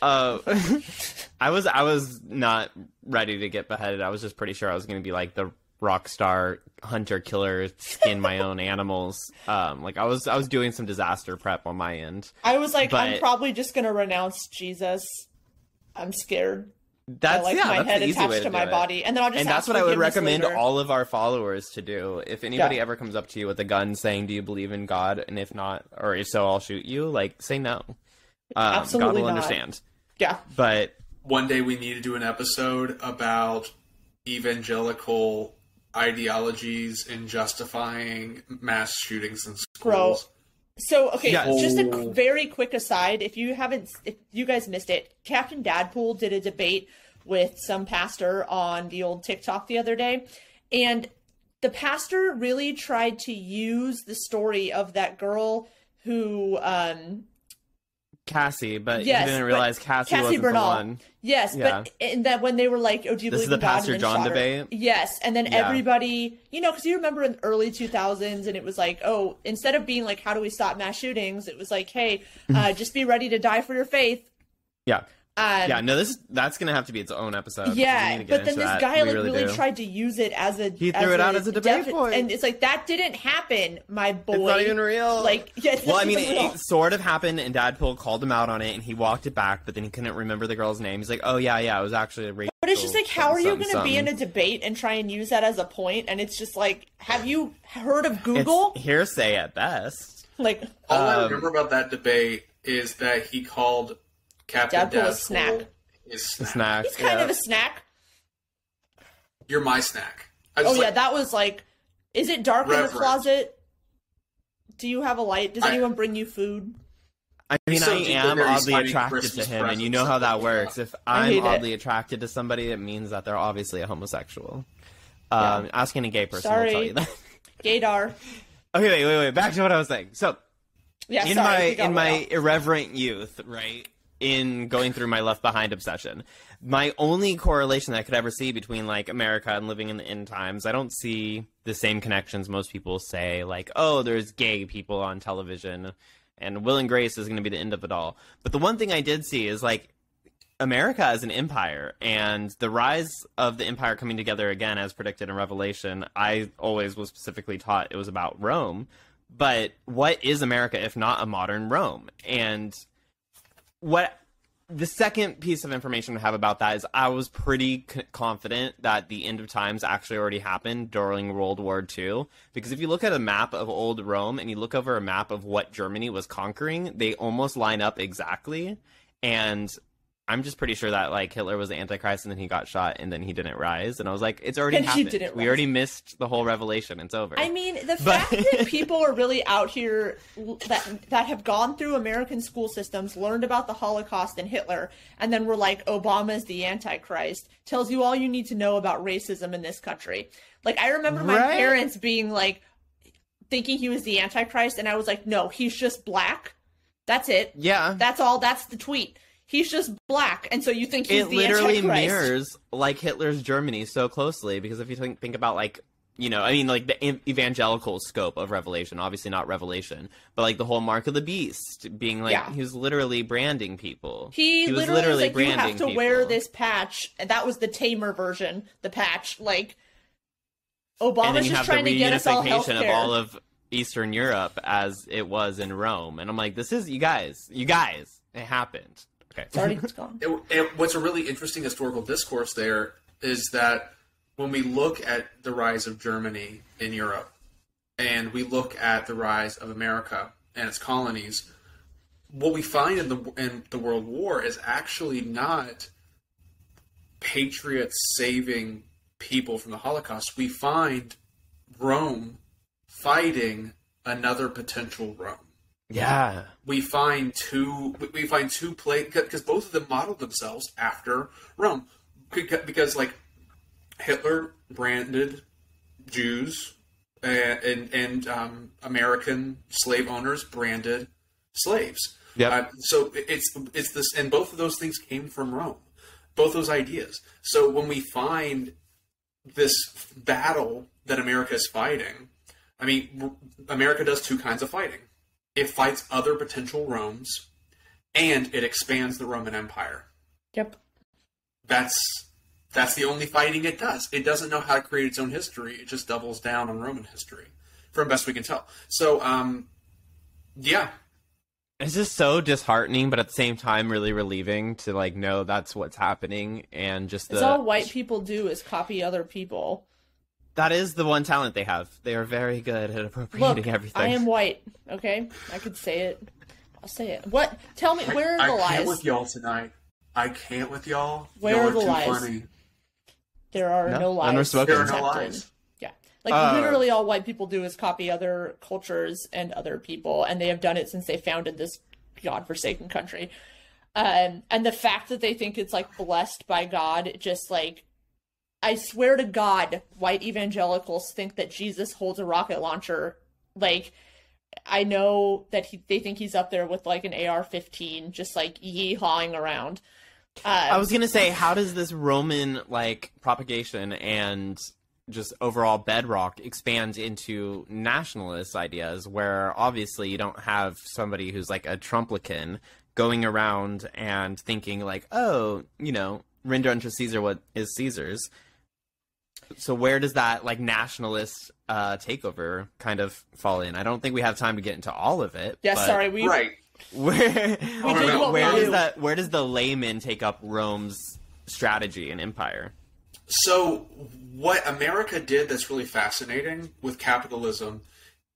Uh, I was I was not ready to get beheaded. I was just pretty sure I was going to be like the rock star hunter killer, skin my own animals. Um, like I was I was doing some disaster prep on my end. I was like, I'm probably just gonna renounce Jesus. I'm scared. That's I like yeah, my that's head the easy way attached to to my do it. body, and then I'll just and that's what I would recommend later. all of our followers to do. If anybody Yeah. ever comes up to you with a gun saying, "Do you believe in God?" and if not, or if so, I'll shoot you. Like, say no. Um, God will not. understand. Yeah, But One day we need to do an episode about evangelical ideologies in justifying mass shootings in Bro. schools. So okay, Yeah. just a Oh. very quick aside. If you haven't, if you guys missed it, Captain Dadpool did a debate with some pastor on the old TikTok the other day, and the pastor really tried to use the story of that girl who, um, Cassie, but Yes, you didn't realize Cassie, Cassie wasn't Bernall. the one. yes, Yeah. but and that when they were like, "Oh, do you This believe is the in God?" and Pastor John debate? Yes, and then Yeah. everybody, you know, because you remember in the early 2000s, and it was like, oh, instead of being like, "How do we stop mass shootings?" It was like, "Hey, uh, just be ready to die for your faith." Yeah. Um, Yeah, no, this is, that's gonna have to be its own episode. Yeah, need to get but then this that. guy We like really, do. tried to use it as a He threw it out as a debate point. and it's like that didn't happen, my boy. It's not even real. Like, yeah, it's well, I mean, it, real. it sort of happened, and Dadpool called him out on it, and he walked it back, but then he couldn't remember the girl's name. He's like, "Oh yeah, yeah, it was actually a rape But it's just like, how are you going to be in a debate and try and use that as a point? And it's just like, have you heard of It's Google? hearsay at best. like, All I Um, remember about that debate is that he called Captain Deadpool a Deadpool snack. his The snack. snacks. he's kind yeah. of a snack. You're my snack. I Oh was yeah, like, that was like, is it dark in the closet? Do you have a light? Does I- anyone bring you food? I mean, so I am oddly attracted Christmas to him, and you know how that works. If I I'm hate it. oddly attracted to somebody, it means that they're obviously a homosexual. Um, Ask any gay person will tell you that. Gaydar. okay, wait, wait, wait. Back to what I was saying. So, Yeah, in sorry, my in my off. irreverent youth, right? In going through my Left Behind obsession, my only correlation that I could ever see between like America and living in the end times, I don't see the same connections most people say. Like, oh, there's gay people on television, and Will and Grace is going to be the end of it all. But the one thing I did see is like America as an empire and the rise of the empire coming together again, as predicted in Revelation. I always was specifically taught it was about Rome. But what is America if not a modern Rome? And what the second piece of information I have about that is I was pretty c- confident that the end of times actually already happened during World War II. Because if you look at a map of old Rome and you look over a map of what Germany was conquering, they almost line up exactly. And I'm just pretty sure that like Hitler was the Antichrist and then he got shot and then he didn't rise. And I was like, it's already And he happened. didn't we rise. already missed the whole revelation. It's over. I mean, the But- fact that people are really out here that that have gone through American school systems, learned about the Holocaust and Hitler, and then were like, Obama's the Antichrist, tells you all you need to know about racism in this country. Like, I remember my Right. parents being like, thinking he was the Antichrist, and I was like, no, he's just black. That's it. yeah. That's all. That's the tweet. He's just black, and so you think he's it the literally Antichrist. mirrors like Hitler's Germany so closely because if you think, think about like you know I mean like the evangelical scope of Revelation, obviously not Revelation, but like the whole mark of the beast being like Yeah. he was literally branding people. He, was literally, was like, you have to wear this patch. And that was the tamer version, the patch. Like, Obama's just trying to get us all health reunification of all of Eastern Europe as it was in Rome, and I'm like, this is you guys, you guys, it happened. Okay, Sorry, it's gone. It, it- what's a really interesting historical discourse there is that when we look at the rise of Germany in Europe and we look at the rise of America and its colonies, what we find in the in the World War is actually not patriots saving people from the Holocaust. We find Rome fighting another potential Rome yeah, we find two we- find two play because both of them modeled themselves after Rome because like Hitler branded Jews and and, and um, American slave owners branded slaves. Yep. Uh, so it's it's this and both of those things came from Rome. Both those ideas. So when we find this battle that America is fighting, I mean, America does two kinds of fighting. It fights other potential Romes, and it expands the Roman Empire. Yep. That's that's the only fighting it does. It doesn't know how to create its own history. It just doubles down on Roman history, from best we can tell. So, um, yeah, it's just so disheartening, but at the same time, really relieving to like know that's what's happening and just It's all white people do is copy other people. That is the one talent they have. They are very good at appropriating Look, everything. I am white. Okay, I could say it. I'll say it. What? Tell me where are the lies? I can't with y'all tonight. I can't with y'all. Where y'all are are the too lies? funny. There are No, no, lies. There are no accepted. lies. Yeah. Like Uh, literally all white people do is copy other cultures and other people, and they have done it since they founded this godforsaken country. Um, and the fact that they think it's like blessed by God, just like I swear to God, white evangelicals think that Jesus holds a rocket launcher. Like I know that he, they think he's up there with like an AR-15, just like yeehawing around. Uh, I was gonna say, how does this Roman like propagation and just overall bedrock expand into nationalist ideas where obviously you don't have somebody who's like a Trumplican going around and thinking like, oh, you know, render unto Caesar what is Caesar's. So where does that like nationalist uh, takeover kind of fall in? I don't think we have time to get into all of it. yeah, but sorry, we Right. Where did we where does that where does the layman take up Rome's strategy and empire. So, what America did that's really fascinating with capitalism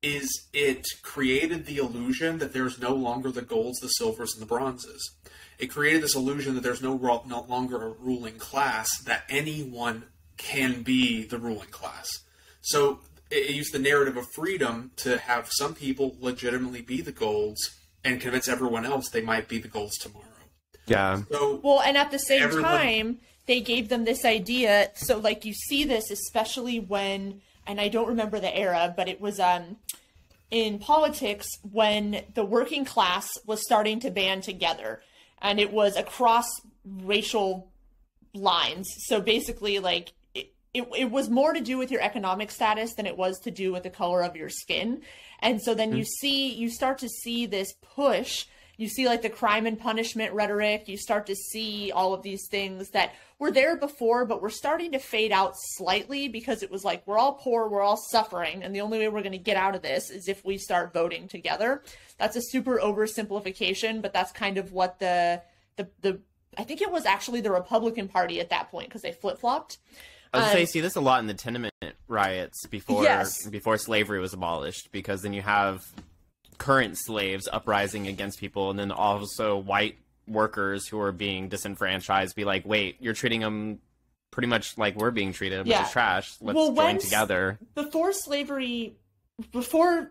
is it created the illusion that there's no longer the golds, the silvers, and the bronzes. It created this illusion that there's no, no longer a ruling class, that anyone can be the ruling class. So, it used the narrative of freedom to have some people legitimately be the golds and convince everyone else they might be the golds tomorrow. Yeah. So, well, and at the same everyone- time, they gave them this idea. So, like, you see this especially when, and I don't remember the era, but it was um, in politics when the working class was starting to band together, and it was across racial lines. So basically, like. It, it, was more to do with your economic status than it was to do with the color of your skin. And so then mm-hmm. you see, you start to see this push. You see like the crime and punishment rhetoric. You start to see all of these things that were there before but we're starting to fade out slightly because it was like we're all poor we're all suffering and the only way we're going to get out of this is if we start voting together. That's a super oversimplification but that's kind of what the the the i think it was actually the republican party at that point because they flip-flopped I was Um, say, you see this a lot in the tenement riots before Yes. before slavery was abolished, because then you have current slaves uprising against people, and then also white workers who are being disenfranchised be like, "Wait, you're treating them pretty much like we're being treated, which Yeah. is trash. Let's Well, join together." before slavery before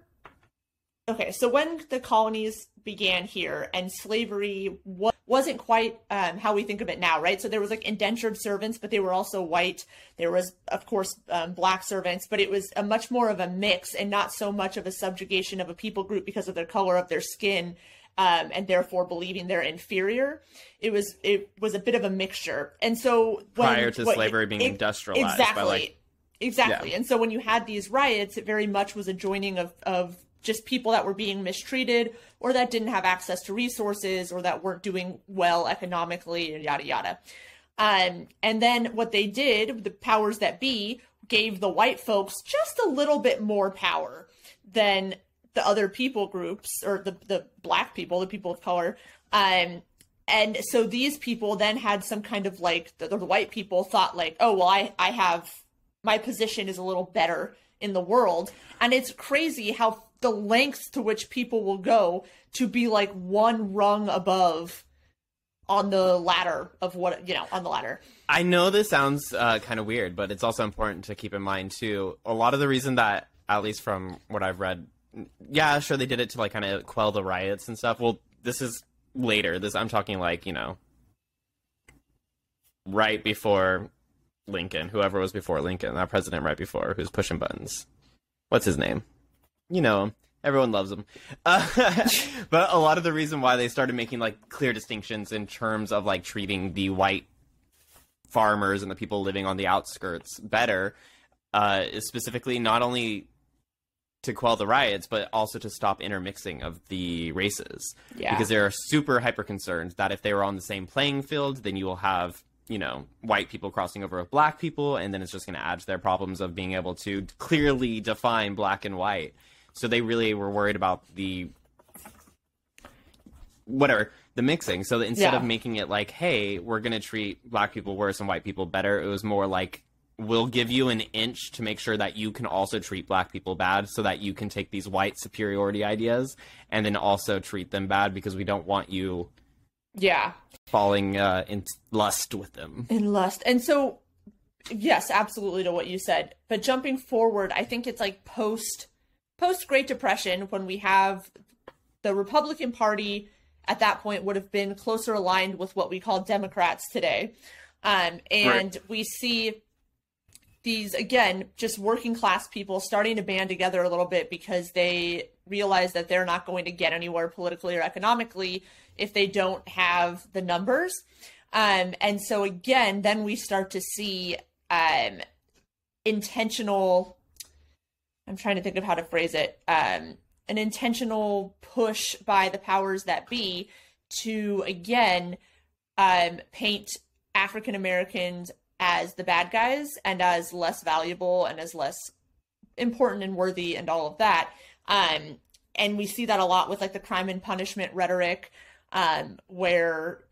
okay so when the colonies began here and slavery wa- wasn't quite um, how we think of it now right so there was like indentured servants but they were also white there was of course um, black servants but it was a much more of a mix and not so much of a subjugation of a people group because of the color of their skin um, and therefore believing they're inferior it was it was a bit of a mixture and so when, Prior to what- slavery being e- industrialized by, exactly like- Exactly. Yeah. And so when you had these riots, it very much was a joining of, of just people that were being mistreated or that didn't have access to resources or that weren't doing well economically, and yada, yada. Um, and then what they did, the powers that be, gave the white folks just a little bit more power than the other people groups or the, the black people, the people of color. Um, and so these people then had some kind of like the, the white people thought like, oh well, I I have my position is a little better in the world, and it's crazy how the lengths to which people will go to be like one rung above on the ladder of what you know on the ladder. I know this sounds uh, kind of weird, but it's also important to keep in mind too. A lot of the reason that, at least from what I've read, yeah, sure they did it to like kind of quell the riots and stuff. Well, this is later. This I'm talking like you know, right before Lincoln, whoever was before Lincoln, that president right before who's pushing buttons. What's his name? You know. Everyone loves them. Uh, but a lot of the reason why they started making like clear distinctions in terms of like treating the white farmers and the people living on the outskirts better uh, is specifically not only to quell the riots, but also to stop intermixing of the races. Yeah. Because they're super hyper concerned that if they were on the same playing field, then you will have, you know, white people crossing over with black people, and then it's just going to add to their problems of being able to clearly define black and white. So they really were worried about the whatever the mixing so that instead Yeah. of making it like hey we're going to treat black people worse and white people better it was more like we'll give you an inch to make sure that you can also treat black people bad so that you can take these white superiority ideas and then also treat them bad because we don't want you Yeah. falling uh, in lust with them in lust. And so, yes, absolutely to what you said. But jumping forward, I think it's like post post Great Depression when we have the Republican Party at that point would have been closer aligned with what we call Democrats today, um, and we see these again just working class people starting to band together a little bit because they realize that they're not going to get anywhere politically or economically if they don't have the numbers. Um, and so again then we start to see um, intentional i'm trying to think of how to phrase it um, an intentional push by the powers that be to again um, paint African Americans as the bad guys and as less valuable and as less important and worthy and all of that. Um, and we see that a lot with like the crime and punishment rhetoric, um, where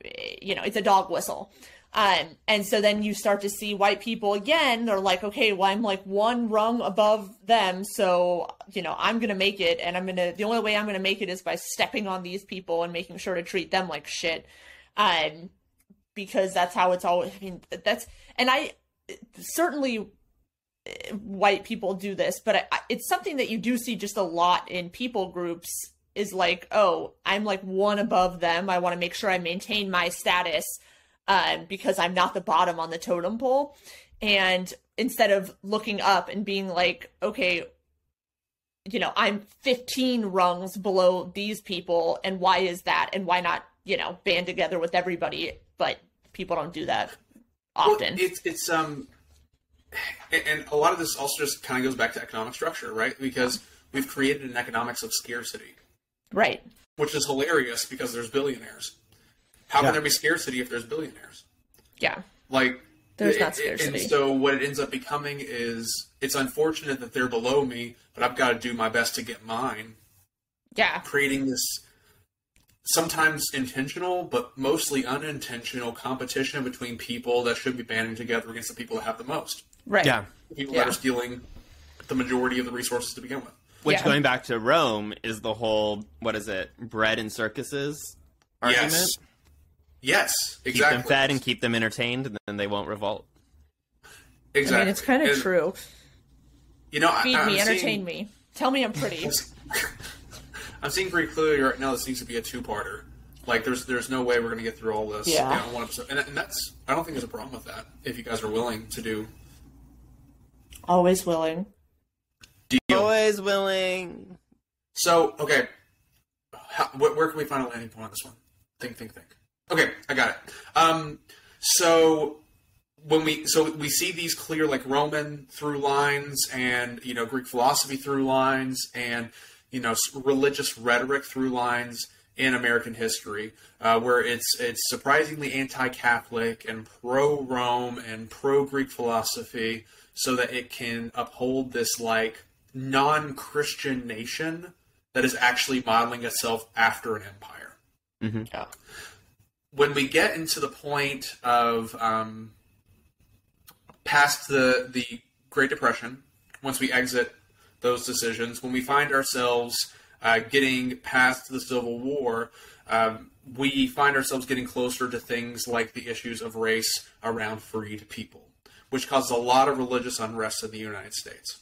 you know it's a dog whistle. Um, and so then you start to see white people again. They're like, okay, well, I'm like one rung above them. So, you know, I'm going to make it. And I'm going to, the only way I'm going to make it is by stepping on these people and making sure to treat them like shit. Um, because that's how it's always, I mean, that's, and I certainly white people do this, but I, it's something that you do see just a lot in people groups is like, oh, I'm like one above them. I want to make sure I maintain my status um, because I'm not the bottom on the totem pole. And instead of looking up and being like, okay, you know, I'm 15 rungs below these people, and why is that? And why not, you know, band together with everybody? But people don't do that often. Well, it's it's um, and a lot of this also just kind of goes back to economic structure, right? Because we've created an economics of scarcity, right? Which is hilarious because there's billionaires. How yeah. can there be scarcity if there's billionaires? Yeah. Like there's it, not scarcity. And so what it ends up becoming is it's unfortunate that they're below me, but I've got to do my best to get mine. Yeah. Creating this sometimes intentional but mostly unintentional competition between people that should be banding together against the people that have the most. Right. Yeah. people yeah. that are stealing the majority of the resources to begin with. Which, Yeah. going back to Rome, is the whole what is it, bread and circuses argument? Yes. Yes, exactly. Keep them fed and keep them entertained, and then they won't revolt. exactly. I mean, it's kind of true. You know, Feed I, me, I'm entertain seeing, me. Tell me I'm pretty. I'm seeing pretty clearly right now. This needs to be a two-parter. Like, there's there's no way we're going to get through all this Yeah. in one episode, and, and that's I don't think there's a problem with that if you guys are willing to do Always willing. deal. Always willing. So, okay, How, where, where can we find a landing point on this one? Think, think, think. Okay, I got it. Um, so when we so we see these clear like Roman through lines and you know Greek philosophy through lines and you know religious rhetoric through lines in American history, uh, where it's it's surprisingly anti-Catholic and pro-Rome and pro-Greek philosophy, so that it can uphold this like non-Christian nation that is actually modeling itself after an empire. Yeah. When we get into the point of um, past the the Great Depression, once we exit those decisions, when we find ourselves uh, getting past the Civil War, um, we find ourselves getting closer to things like the issues of race around freed people, which causes a lot of religious unrest in the United States.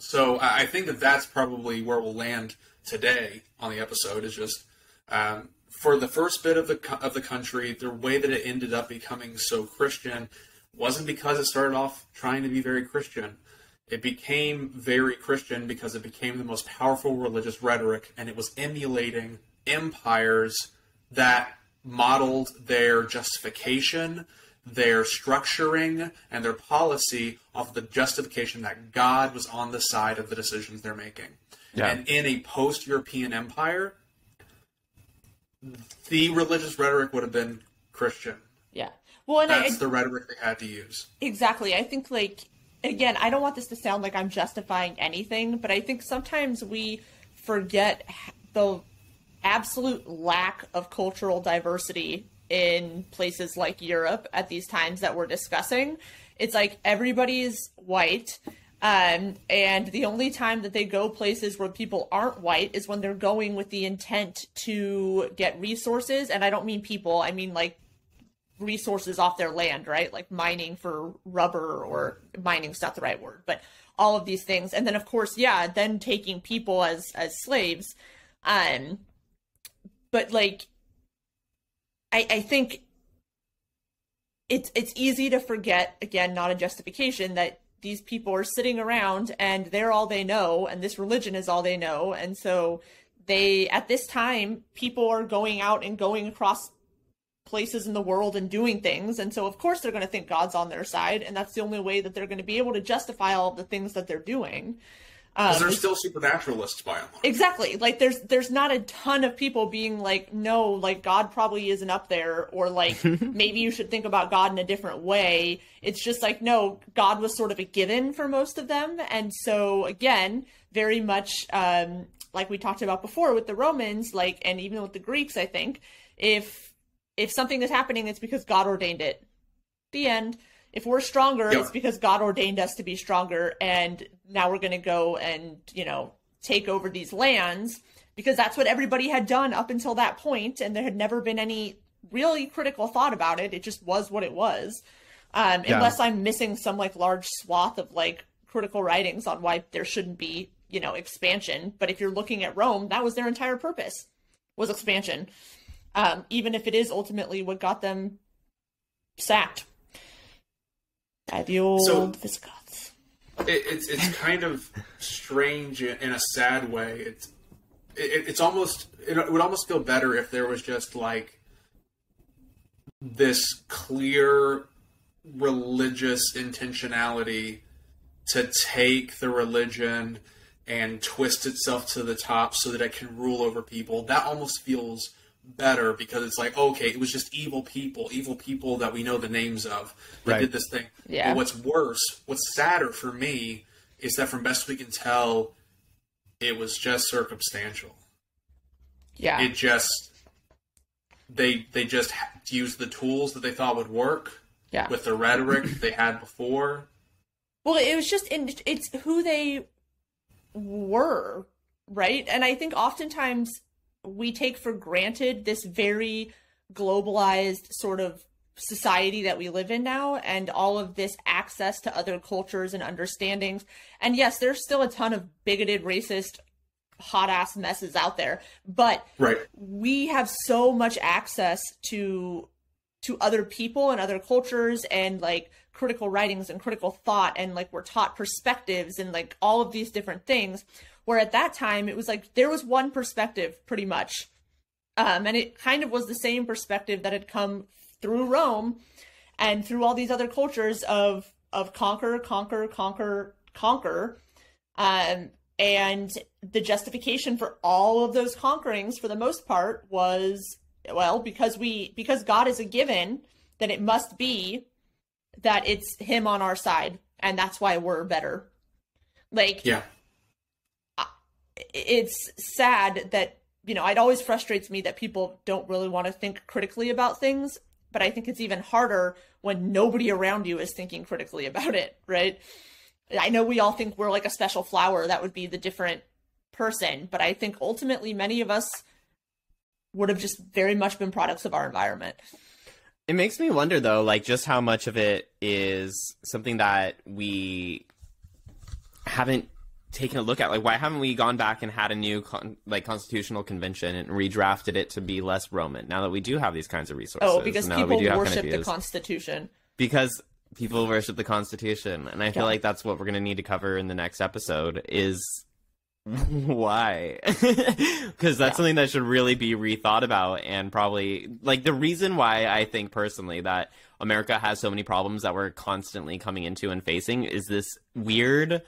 So I I think that that's probably where we'll land today on the episode. Is just um, for the first bit of the of the country, the way that it ended up becoming so Christian wasn't because it started off trying to be very Christian. It became very Christian because it became the most powerful religious rhetoric, and it was emulating empires that modeled their justification, their structuring, and their policy off the justification that God was on the side of the decisions they're making. Yeah. And in a post European empire, the religious rhetoric would have been Christian. Yeah. Well, and I, That's the rhetoric they had to use. Exactly. I think like again, I don't want this to sound like I'm justifying anything, but I think sometimes we forget the absolute lack of cultural diversity in places like Europe at these times that we're discussing. It's like everybody's white. Um, and the only time that they go places where people aren't white is when they're going with the intent to get resources. And I don't mean people, I mean like resources off their land, right? Like mining for rubber or mining's not the right word, but all of these things. And then of course, yeah, then taking people as as slaves. Um but like I I think it's it's easy to forget again, not a justification that these people are sitting around and they're all they know and this religion is all they know. And so they at this time people are going out and going across places in the world and doing things. And so of course they're going to think god's on their side and that's the only way that they're going to be able to justify all the things that they're doing Because um, they're still supernaturalists by and large. exactly like there's there's not a ton of people being like no like god probably isn't up there or like maybe you should think about god in a different way it's just like no god was sort of a given for most of them and so again very much um like we talked about before with the romans like and even with the greeks i think if if something is happening, it's because God ordained it. The end. If we're stronger, Yep. it's because God ordained us to be stronger, and now we're going to go and you know take over these lands because that's what everybody had done up until that point, and there had never been any really critical thought about it. It just was what it was. Um, Yeah. Unless I'm missing some like large swath of like critical writings on why there shouldn't be you know expansion. But if you're looking at Rome, that was their entire purpose was expansion. Um, even if it is ultimately what got them sacked the old So- Visigoths. it, it's it's kind of strange in in a sad way. It's it, it's almost it would almost feel better if there was just like this clear religious intentionality to take the religion and twist itself to the top so that it can rule over people. That almost feels better because it's like okay, it was just evil people, evil people that we know the names of that Right. did this thing. Yeah. But what's worse, what's sadder for me is that from best we can tell, it was just circumstantial. Yeah. It just they they just used the tools that they thought would work yeah. with the rhetoric they had before. Well, it was just in it's who they were, right? And I think oftentimes we take for granted this very globalized sort of society that we live in now and all of this access to other cultures and understandings. And yes, there's still a ton of bigoted, racist, hot ass messes out there, but Right. we have so much access to to other people and other cultures and like critical writings and critical thought and like we're taught perspectives and like all of these different things where at that time it was like there was one perspective pretty much. Um and it kind of was the same perspective that had come through Rome and through all these other cultures of of conquer conquer conquer conquer. Um and the justification for all of those conquerings for the most part was well because we because god is a given then it must be that it's him on our side and that's why we're better. Like Yeah. It's sad that you know it always frustrates me that people don't really want to think critically about things but i think it's even harder when nobody around you is thinking critically about it right? I know we all think we're like a special flower that would be the different person but i think ultimately many of us would have just very much been products of our environment. It makes me wonder though, like just how much of it is something that we haven't taken a look at. Like, why haven't we gone back and had a new con- like constitutional convention and redrafted it to be less Roman? Now that we do have these kinds of resources, oh because people worship the constitution because people worship the Constitution, and I feel like that's what we're going to need to cover in the next episode. Is why because that's Yeah. something that should really be rethought about and probably like the reason why i think personally that america has so many problems that we're constantly coming into and facing is this weird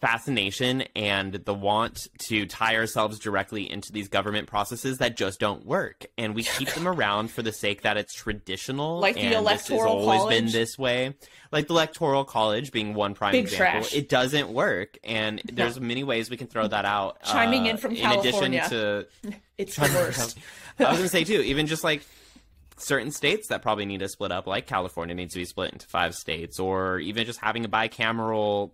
fascination and the want to tie ourselves directly into these government processes that just don't work. And we keep them around for the sake that it's traditional Like the electoral this always been this way. Like the electoral college being one prime Big example. trash. it doesn't work. And there's many ways we can throw that out Chiming uh, in from in addition California. to it's the worst. I was gonna say too, even just like certain states that probably need to split up, like California needs to be split into five states, or even just having a bicameral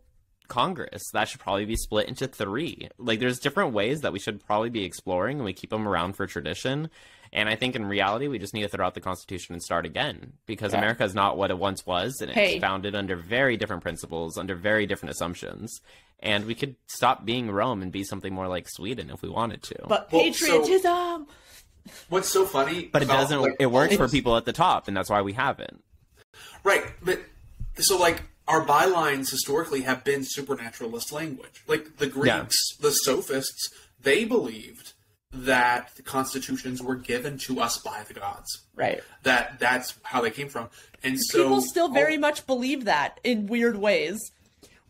Congress that should probably be split into three. Like, there's different ways that we should probably be exploring, and we keep them around for tradition. And I think in reality, we just need to throw out the Constitution and start again because Yeah. America is not what it once was, and it's Hey. founded under very different principles, under very different assumptions. And we could stop being Rome and be something more like Sweden if we wanted to. but Well, so- patriotism What's so funny? But it about, doesn't. like, it works for people at the top, and that's why we haven't. Right, but so like our bylines historically have been supernaturalist language. Like the Greeks, the sophists, they believed that the constitutions were given to us by the gods. right That that's how they came from. And so people still very all- much believe that in weird ways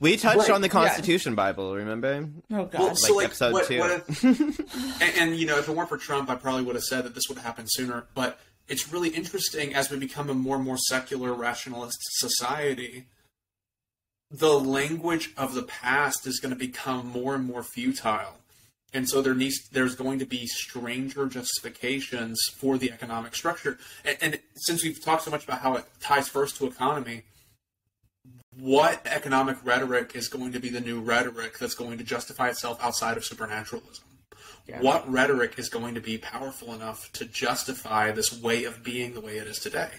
We touched Right, on the yeah. Constitution Bible. Remember? oh god Well, so like like, episode what, two. what if- and, and you know, if it weren't for Trump, I probably would have said that this would happen sooner. But it's really interesting as we become a more and more secular rationalist society. The language of the past is going to become more and more futile, and so there needs there's going to be stranger justifications for the economic structure. And, and since we've talked so much about how it ties first to economy, what economic rhetoric is going to be the new rhetoric that's going to justify itself outside of supernaturalism? Yeah. What rhetoric is going to be powerful enough to justify this way of being the way it is today?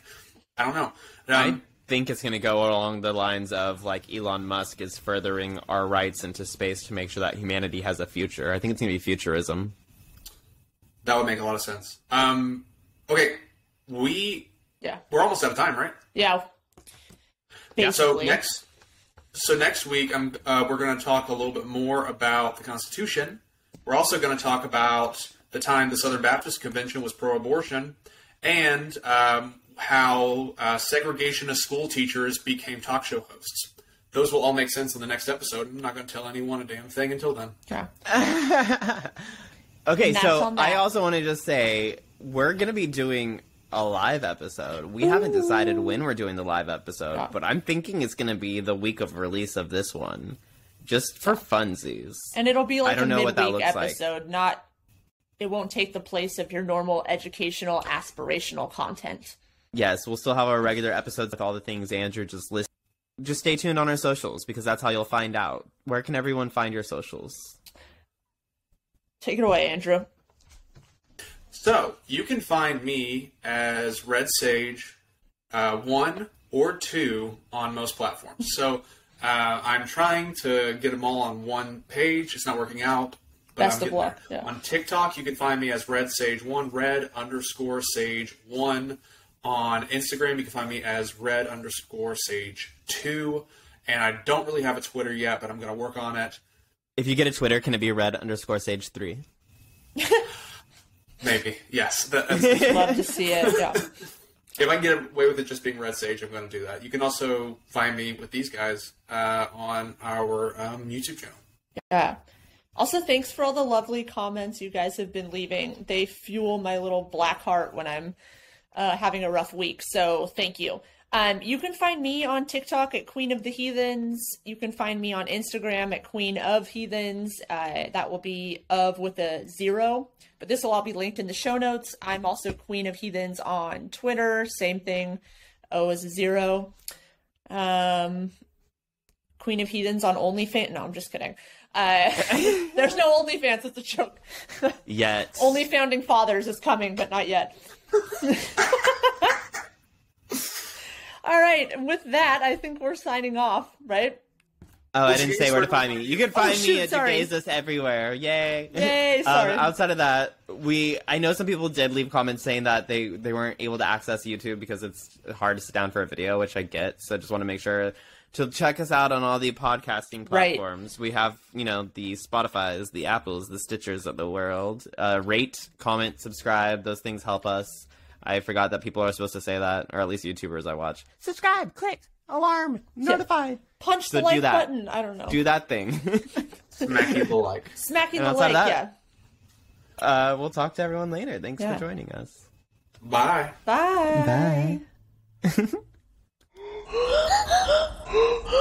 I don't know. Um, think it's going to go along the lines of like Elon Musk is furthering our rights into space to make sure that humanity has a future. I think it's going to be futurism. That would make a lot of sense. Um, okay, we yeah we're almost out of time, right? Yeah. Basically. Yeah. So next, so next week, I'm uh, we're going to talk a little bit more about the Constitution. We're also going to talk about the time the Southern Baptist Convention was pro-abortion, and um, how uh, segregationist school teachers became talk show hosts. Those will all make sense in the next episode. I'm not going to tell anyone a damn thing until then. Yeah. okay, so I also want to just say we're going to be doing a live episode. We Ooh. haven't decided when we're doing the live episode, yeah. but I'm thinking it's going to be the week of release of this one, just for funsies. And it'll be like I don't a midweek episode, like. not. It won't take the place of your normal educational aspirational content yes, we'll still have our regular episodes with all the things Andrew just listed. Just stay tuned on our socials because that's how you'll find out. Where can everyone find your socials? Take it away, Andrew. So you can find me as Red Sage uh, one or two on most platforms. So uh, I'm trying to get them all on one page. It's not working out. Best of luck. Yeah. On TikTok, you can find me as Red Sage one, Red underscore Sage one. On Instagram, you can find me as red underscore sage two. And I don't really have a Twitter yet, but I'm going to work on it. If you get a Twitter, can it be red underscore sage three? Maybe, yes. I'd love to see it. Yeah. If I can get away with it just being Red Sage, I'm going to do that. You can also find me with these guys uh, on our um, YouTube channel. Yeah. Also, thanks for all the lovely comments you guys have been leaving. They fuel my little black heart when I'm uh, having a rough week. So thank you. Um, you can find me on TikTok at Queen of the Heathens. You can find me on Instagram at Queen of Heathens. Uh, that will be of with a zero, but this will all be linked in the show notes. I'm also Queen of Heathens on Twitter. Same thing. O is a zero. Um, Queen of Heathens on OnlyFans. No, I'm just kidding. Uh, there's no OnlyFans. It's a joke. Yet. Only founding fathers is coming, but not yet. All right. With that, I think we're signing off, right? Oh, I didn't say where to find me. You can find oh, shoot, me at Jegaysus everywhere. Yay! Yay! Um, sorry. Um, outside of that, we I know some people did leave comments saying that they they weren't able to access YouTube because it's hard to sit down for a video, which I get. So I just want to make sure to check us out on all the podcasting platforms. Right. We have, you know, the Spotify's, the Apples, the Stitchers of the world. Uh, rate, comment, subscribe. Those things help us. I forgot that people are supposed to say that, or at least YouTubers I watch. Subscribe, click, alarm, notify, punch so the like button. I don't know. Do that thing. Smacking the like. Smacking the like, that, yeah. Uh, we'll talk to everyone later. Thanks yeah. for joining us. Bye. Bye. Bye. Huh?